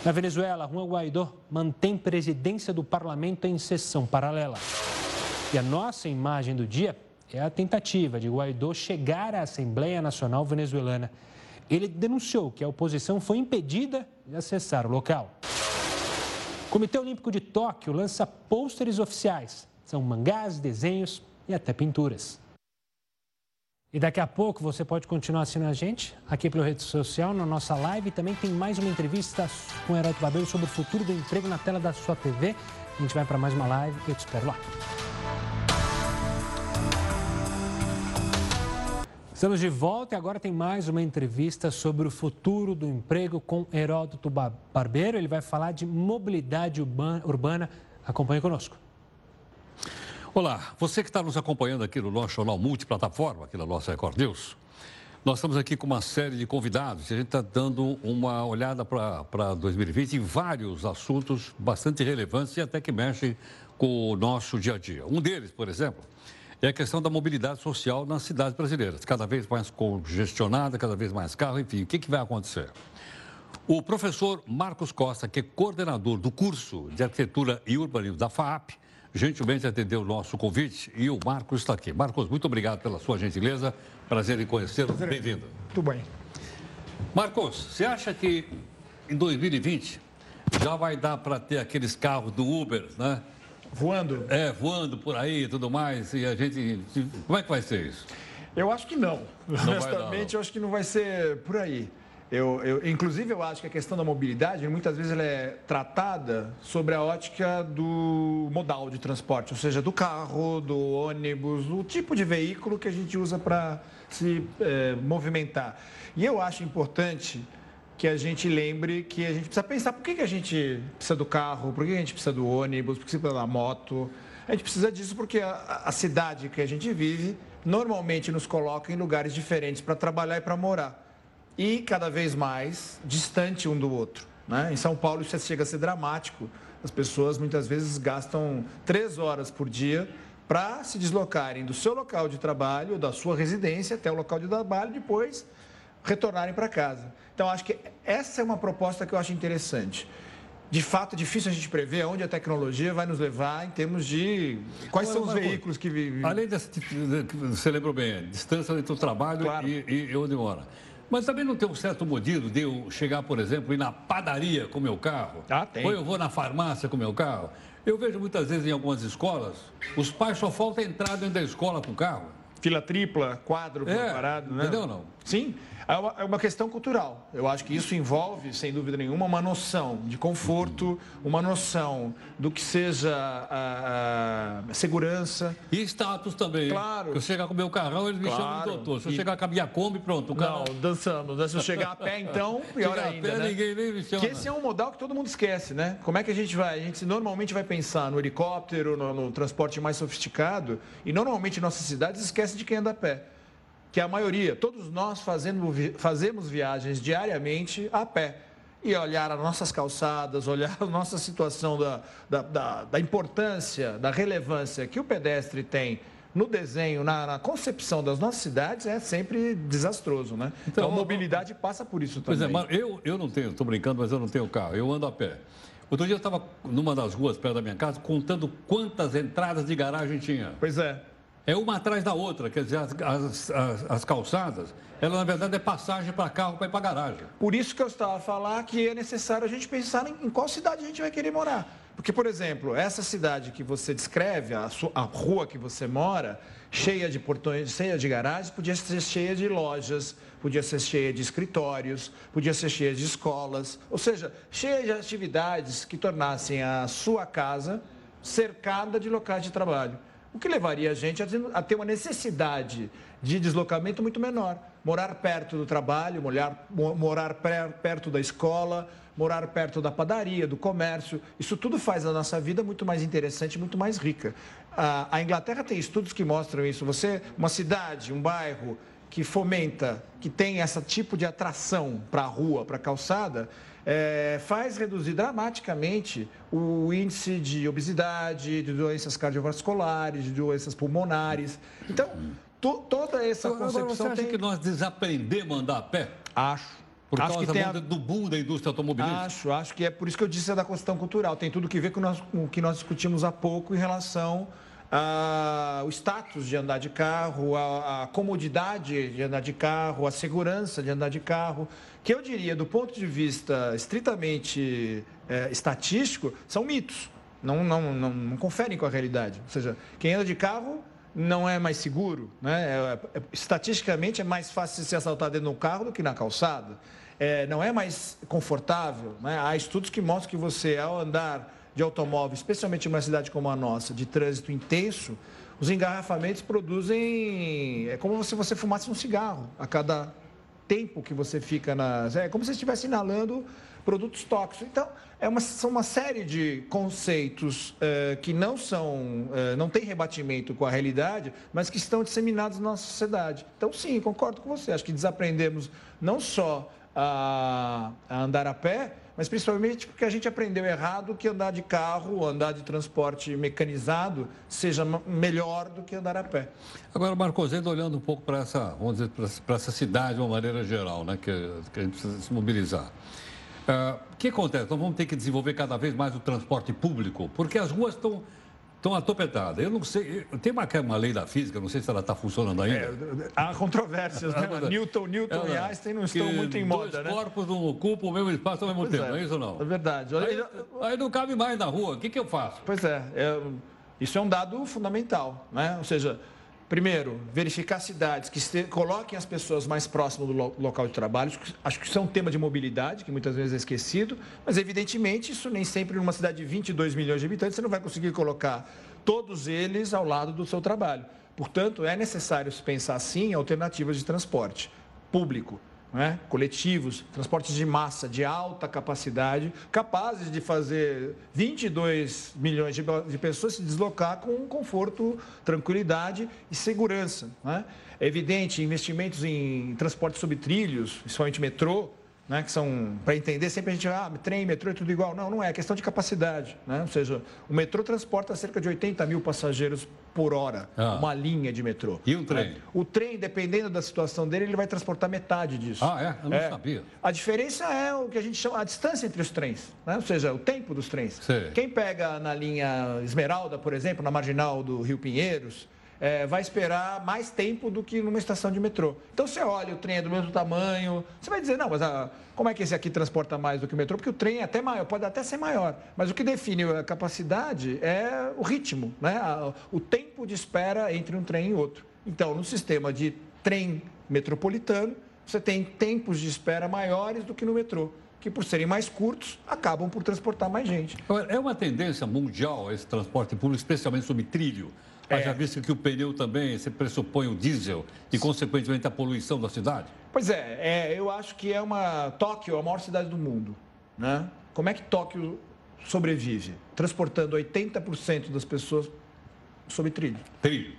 Na Venezuela, Juan Guaidó mantém presidência do parlamento em sessão paralela. E a nossa imagem do dia é a tentativa de Guaidó chegar à Assembleia Nacional Venezuelana. Ele denunciou que a oposição foi impedida de acessar o local. O Comitê Olímpico de Tóquio lança pôsteres oficiais. São mangás, desenhos e até pinturas. E daqui a pouco você pode continuar assistindo a gente aqui pela rede social, na nossa live. Também tem mais uma entrevista com o Barbeiro sobre o futuro do emprego na tela da sua TV. A gente vai para mais uma live eu te espero lá. Estamos de volta e agora tem mais uma entrevista sobre o futuro do emprego com Heródoto Barbeiro. Ele vai falar de mobilidade urbana. Acompanhe conosco. Olá, você que está nos acompanhando aqui no nosso jornal multiplataforma, aqui na nossa Record News. Nós estamos aqui com uma série de convidados e a gente está dando uma olhada para 2020 em vários assuntos bastante relevantes e até que mexem com o nosso dia a dia. Um deles, por exemplo, é a questão da mobilidade social nas cidades brasileiras, cada vez mais congestionada, cada vez mais carro, enfim, o que, que vai acontecer? O professor Marcos Costa, que é coordenador do curso de Arquitetura e Urbanismo da FAAP, gentilmente atendeu o nosso convite e o Marcos está aqui. Marcos, muito obrigado pela sua gentileza. Prazer em conhecê-lo. Bem-vindo. Tudo bem. Marcos, você acha que em 2020 já vai dar para ter aqueles carros do Uber, né? Voando? É, voando por aí e tudo mais. E a gente. Como é que vai ser isso? Eu acho que não. não Honestamente, eu acho que não vai ser por aí. Eu, eu, inclusive, eu acho que a questão da mobilidade, muitas vezes, ela é tratada sobre a ótica do modal de transporte, ou seja, do carro, do ônibus, do tipo de veículo que a gente usa para se é, movimentar. E eu acho importante que a gente lembre que a gente precisa pensar por que, que a gente precisa do carro, por que a gente precisa do ônibus, por que precisa da moto. A gente precisa disso porque a, a cidade que a gente vive normalmente nos coloca em lugares diferentes para trabalhar e para morar e cada vez mais distante um do outro. Né? Em São Paulo isso chega a ser dramático. As pessoas muitas vezes gastam três horas por dia para se deslocarem do seu local de trabalho, da sua residência até o local de trabalho, depois retornarem para casa. Então, acho que essa é uma proposta que eu acho interessante de fato é difícil a gente prever onde a tecnologia vai nos levar em termos de quais são os veículos que vivem. Além dessa, você lembrou bem, a distância entre o trabalho claro. e, e onde mora. Mas também não tem um certo modelo de eu chegar, por exemplo, ir na padaria com meu carro. Ah, tem. Ou eu vou na farmácia com meu carro. Eu vejo muitas vezes em algumas escolas, os pais só falta entrar dentro da escola com o carro. Fila tripla, quadro é, preparado, né? Entendeu ou não? Sim. É uma, é uma, questão cultural. Eu acho que isso envolve, sem dúvida nenhuma, uma noção de conforto, uma noção do que seja a, a segurança. E status também. Claro. Se eu chegar com o meu carrão, eles me claro. chamam de doutor. Se eu e... chegar com a minha Kombi, pronto. O Não, dançando. Né? Se eu chegar a pé, então, <laughs> pior chegar ainda. A pé, né? ninguém nem me chama. Que esse é um modal que todo mundo esquece, né? Como é que a gente vai? A gente normalmente vai pensar no helicóptero, no, no transporte mais sofisticado, e normalmente em nossas cidades esquece de quem anda a pé que a maioria, todos nós fazendo, fazemos viagens diariamente a pé. E olhar as nossas calçadas, <laughs> olhar a nossa situação da, da, da, da importância, da relevância que o pedestre tem no desenho, na, na, concepção das nossas cidades é sempre desastroso, né? Então, então a mobilidade passa por isso também. Pois é, mas eu, eu não tenho, estou brincando, mas eu não tenho carro, eu ando a pé. Outro dia eu estava numa das ruas perto da minha casa contando quantas entradas de garagem tinha. Pois é. É uma atrás da outra, quer dizer, as, as, as calçadas, ela na verdade é passagem para carro para ir para garagem. Por isso que eu estava a falar que é necessário a gente pensar em, em, qual cidade a gente vai querer morar. Porque, por exemplo, essa cidade que você descreve, a, sua, a rua que você mora, cheia de portões, cheia de garagens, podia ser cheia de lojas, podia ser cheia de escritórios, podia ser cheia de escolas, ou seja, cheia de atividades que tornassem a sua casa cercada de locais de trabalho o que levaria a gente a ter uma necessidade de deslocamento muito menor. Morar perto do trabalho, morar, morar perto da escola, morar perto da padaria, do comércio. Isso tudo faz a nossa vida muito mais interessante, muito mais rica. A, Inglaterra tem estudos que mostram isso. Você, uma cidade, um bairro que fomenta, que tem esse tipo de atração para a rua, para a calçada, é, faz reduzir dramaticamente o índice de obesidade, de doenças cardiovasculares, de doenças pulmonares. Então, to, toda essa Agora, concepção você acha tem... que nós desaprendemos a andar a pé? Acho. Por acho causa que tem a... do boom da indústria automobilística? Acho, acho que é por isso que eu disse é da questão cultural. Tem tudo que ver com, nós, com o que nós discutimos há pouco em relação ao status de andar de carro, a, a comodidade de andar de carro, a segurança de andar de carro que eu diria, do ponto de vista estritamente é, estatístico, são mitos. Não, não, não, não, conferem com a realidade. Ou seja, quem anda de carro não é mais seguro. Né? É, é, estatisticamente, é mais fácil se assaltar dentro do carro do que na calçada. É, não é mais confortável. Né? Há estudos que mostram que você, ao andar de automóvel, especialmente em uma cidade como a nossa, de trânsito intenso, os engarrafamentos produzem. É como se você fumasse um cigarro a cada tempo que você fica na. É como se estivesse inalando produtos tóxicos. Então, é uma, são uma série de conceitos é, que não são, é, não têm rebatimento com a realidade, mas que estão disseminados na nossa sociedade. Então, sim, concordo com você. Acho que desaprendemos não só a, a andar a pé, mas principalmente porque a gente aprendeu errado que andar de carro, andar de transporte mecanizado seja melhor do que andar a pé. Agora, Marcos, ainda olhando um pouco para essa, vamos dizer, para essa cidade de uma maneira geral, né, que, que a gente precisa se mobilizar. Uh, o que acontece? Nós vamos ter que desenvolver cada vez mais o transporte público, porque as ruas estão estão atopetada. Eu não sei, tem uma, uma lei da física, não sei se ela está funcionando ainda. É, há controvérsias, né? Newton, Newton e Einstein não estão muito em moda, né? corpos não ocupam o mesmo espaço ao mesmo pois tempo, é, é isso ou não? É verdade. Aí, aí, não cabe mais na rua, o que, que eu faço? Pois é, é isso é um dado fundamental, né? Ou seja, Primeiro, verificar cidades que coloquem as pessoas mais próximas do lo local de trabalho. Acho que isso é um tema de mobilidade, que muitas vezes é esquecido, mas evidentemente isso nem sempre numa cidade de 22 milhões de habitantes você não vai conseguir colocar todos eles ao lado do seu trabalho. Portanto, é necessário pensar sim em alternativas de transporte público né? coletivos, transportes de massa de alta capacidade, capazes de fazer 22 milhões de, de pessoas se deslocar com conforto, tranquilidade e segurança. Né? É evidente, investimentos em transportes sobre trilhos, principalmente metrô, né, que são, para entender, sempre a gente, ah, trem, metrô é tudo igual. Não, não é, é questão de capacidade. Né? Ou seja, o metrô transporta cerca de 80 mil passageiros por hora, ah. uma linha de metrô. E o trem? O trem, dependendo da situação dele, ele vai transportar metade disso. Ah, é? Eu não é. sabia. A diferença é o que a gente chama, a distância entre os trens, né? ou seja, o tempo dos trens. Quem pega na linha Esmeralda, por exemplo, na marginal do Rio Pinheiros, é, vai esperar mais tempo do que numa estação de metrô. Então você olha, o trem é do mesmo tamanho, você vai dizer, não, mas a, como é que esse aqui transporta mais do que o metrô? Porque o trem é até maior, pode até ser maior, mas o que define a capacidade é o ritmo, né? o tempo de espera entre um trem e outro. Então, no sistema de trem metropolitano, você tem tempos de espera maiores do que no metrô que por serem mais curtos, acabam por transportar mais gente. É uma tendência mundial esse transporte público, especialmente sobre trilho. É. Já visto que o pneu também se pressupõe o diesel e, consequentemente, a poluição da cidade? Pois é, é, eu acho que é uma. Tóquio é a maior cidade do mundo. Né? Como é que Tóquio sobrevive? Transportando 80% das pessoas sob trilho. Trilho.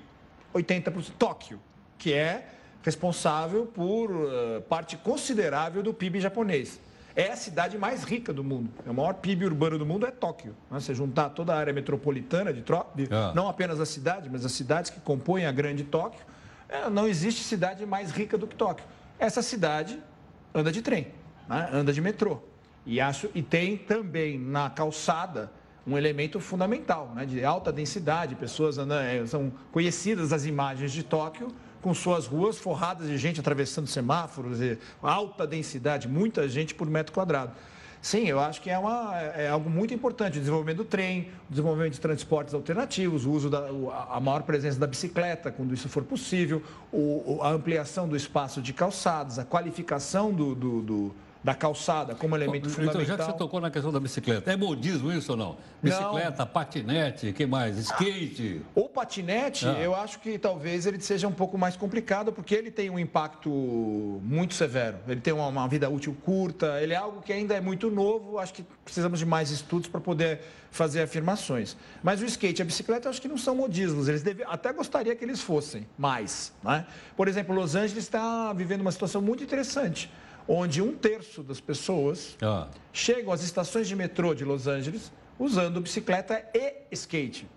80%. Tóquio, que é responsável por uh, parte considerável do PIB japonês é a cidade mais rica do mundo. O maior PIB urbano do mundo é Tóquio. Né? Você juntar toda a área metropolitana de, de ah. não apenas a cidade, mas as cidades que compõem a grande Tóquio, é, não existe cidade mais rica do que Tóquio. Essa cidade anda de trem, né? anda de metrô. E, acho, e tem também na calçada um elemento fundamental, né? de alta densidade, pessoas andam, é, são conhecidas as imagens de Tóquio com suas ruas forradas de gente atravessando semáforos, alta densidade, muita gente por metro quadrado. Sim, eu acho que é, uma, é algo muito importante. O desenvolvimento do trem, o desenvolvimento de transportes alternativos, o uso da a maior presença da bicicleta, quando isso for possível, o, a ampliação do espaço de calçados, a qualificação do, do, do da calçada como elemento então, fundamental. Então, já que você tocou na questão da bicicleta, é modismo isso ou não? Bicicleta, não. patinete, que mais? Skate? O patinete, ah. eu acho que talvez ele seja um pouco mais complicado, porque ele tem um impacto muito severo. Ele tem uma, uma vida útil curta, ele é algo que ainda é muito novo, acho que precisamos de mais estudos para poder fazer afirmações. Mas o skate e a bicicleta, eu acho que não são modismos, eles deve... até gostaria que eles fossem mais. Né? Por exemplo, Los Angeles está vivendo uma situação muito interessante onde um terço das pessoas ah. chegam às estações de metrô de Los Angeles usando bicicleta e skate.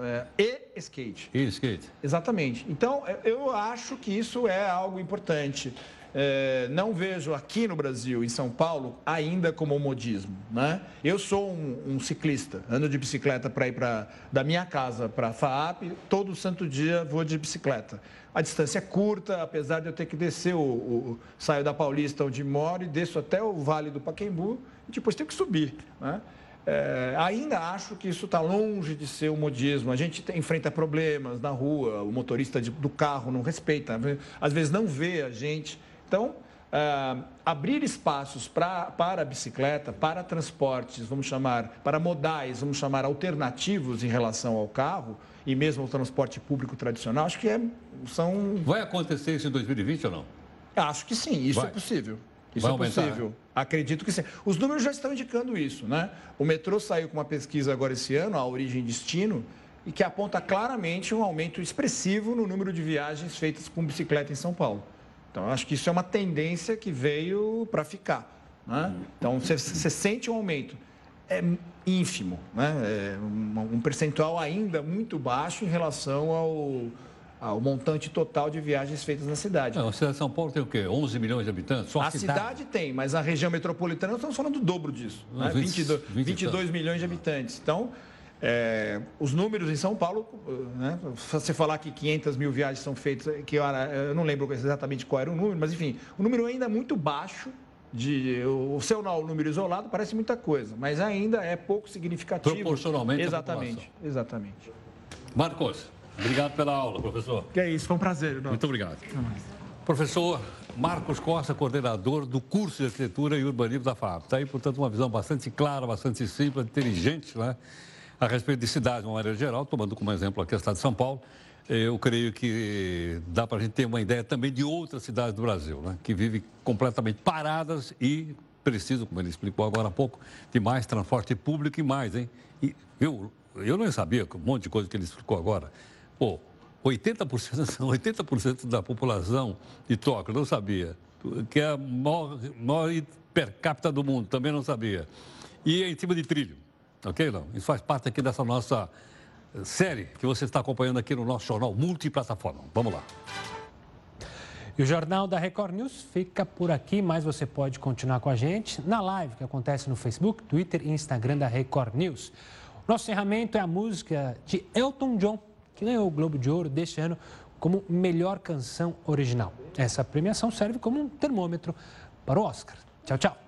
É, e skate. E skate. Exatamente. Então, é, eu acho que isso é algo importante. É, não vejo aqui no Brasil, em São Paulo, ainda como modismo. Né? Eu sou um, um ciclista, ando de bicicleta para ir pra, da minha casa para a FAAP, todo santo dia vou de bicicleta. A distância é curta, apesar de eu ter que descer, o, o saio da Paulista onde moro e desço até o Vale do Paquembu e depois tenho que subir. Né? É, ainda acho que isso está longe de ser o modismo. A gente tem, enfrenta problemas na rua, o motorista de, do carro não respeita, às vezes não vê a gente. Então, é, abrir espaços pra, para a bicicleta, para transportes, vamos chamar, para modais, vamos chamar alternativos em relação ao carro, e mesmo o transporte público tradicional, acho que é, são. Vai acontecer isso em 2020 ou não? Acho que sim, isso Vai. é possível. Isso Vai é aumentar, possível. Né? Acredito que sim. Os números já estão indicando isso, né? O metrô saiu com uma pesquisa agora esse ano, a origem e destino, e que aponta claramente um aumento expressivo no número de viagens feitas com bicicleta em São Paulo. Então, acho que isso é uma tendência que veio para ficar. Né? Então, você, sente um aumento é ínfimo, né? É um percentual ainda muito baixo em relação ao, ao montante total de viagens feitas na cidade. Não, a cidade de São Paulo tem o quê? 11 milhões de habitantes? Só a, a cidade? cidade? tem, mas a região metropolitana nós estamos falando do dobro disso. Né? 20, 22, 22 milhões de habitantes. Então, É, os números em São Paulo, né? você falar que 500 mil viagens são feitas, que eu, eu não lembro exatamente qual era o número, mas enfim, o número ainda é muito baixo. De, o seu número isolado parece muita coisa, mas ainda é pouco significativo. Proporcionalmente. Exatamente, exatamente. Marcos, obrigado pela aula, professor. Que é isso, foi um prazer. Não. Muito obrigado. Professor Marcos Costa, coordenador do curso de Arquitetura e Urbanismo da FAP. Está aí, portanto, uma visão bastante clara, bastante simples, inteligente, né? A respeito de cidades, de uma maneira geral, tomando como exemplo aqui a cidade de São Paulo. Eu creio que dá para a gente ter uma ideia também de outras cidades do Brasil, né? que vivem completamente paradas e precisam, como ele explicou agora há pouco, de mais transporte público e mais, hein? E, viu, eu não sabia um monte de coisa que ele explicou agora. Pô, 80%, 80 <laughs> da população de Tóquio, não sabia. Que é a maior, maior per capita do mundo, também não sabia. E é em cima de trilho, ok? Não? Isso faz parte aqui dessa nossa série que você está acompanhando aqui no nosso jornal multiplataforma. Vamos lá. E o Jornal da Record News fica por aqui, mas você pode continuar com a gente na live que acontece no Facebook, Twitter e Instagram da Record News. Nosso encerramento é a música de Elton John, que ganhou o Globo de Ouro deste ano como melhor canção original. Essa premiação serve como um termômetro para o Oscar. Tchau, tchau.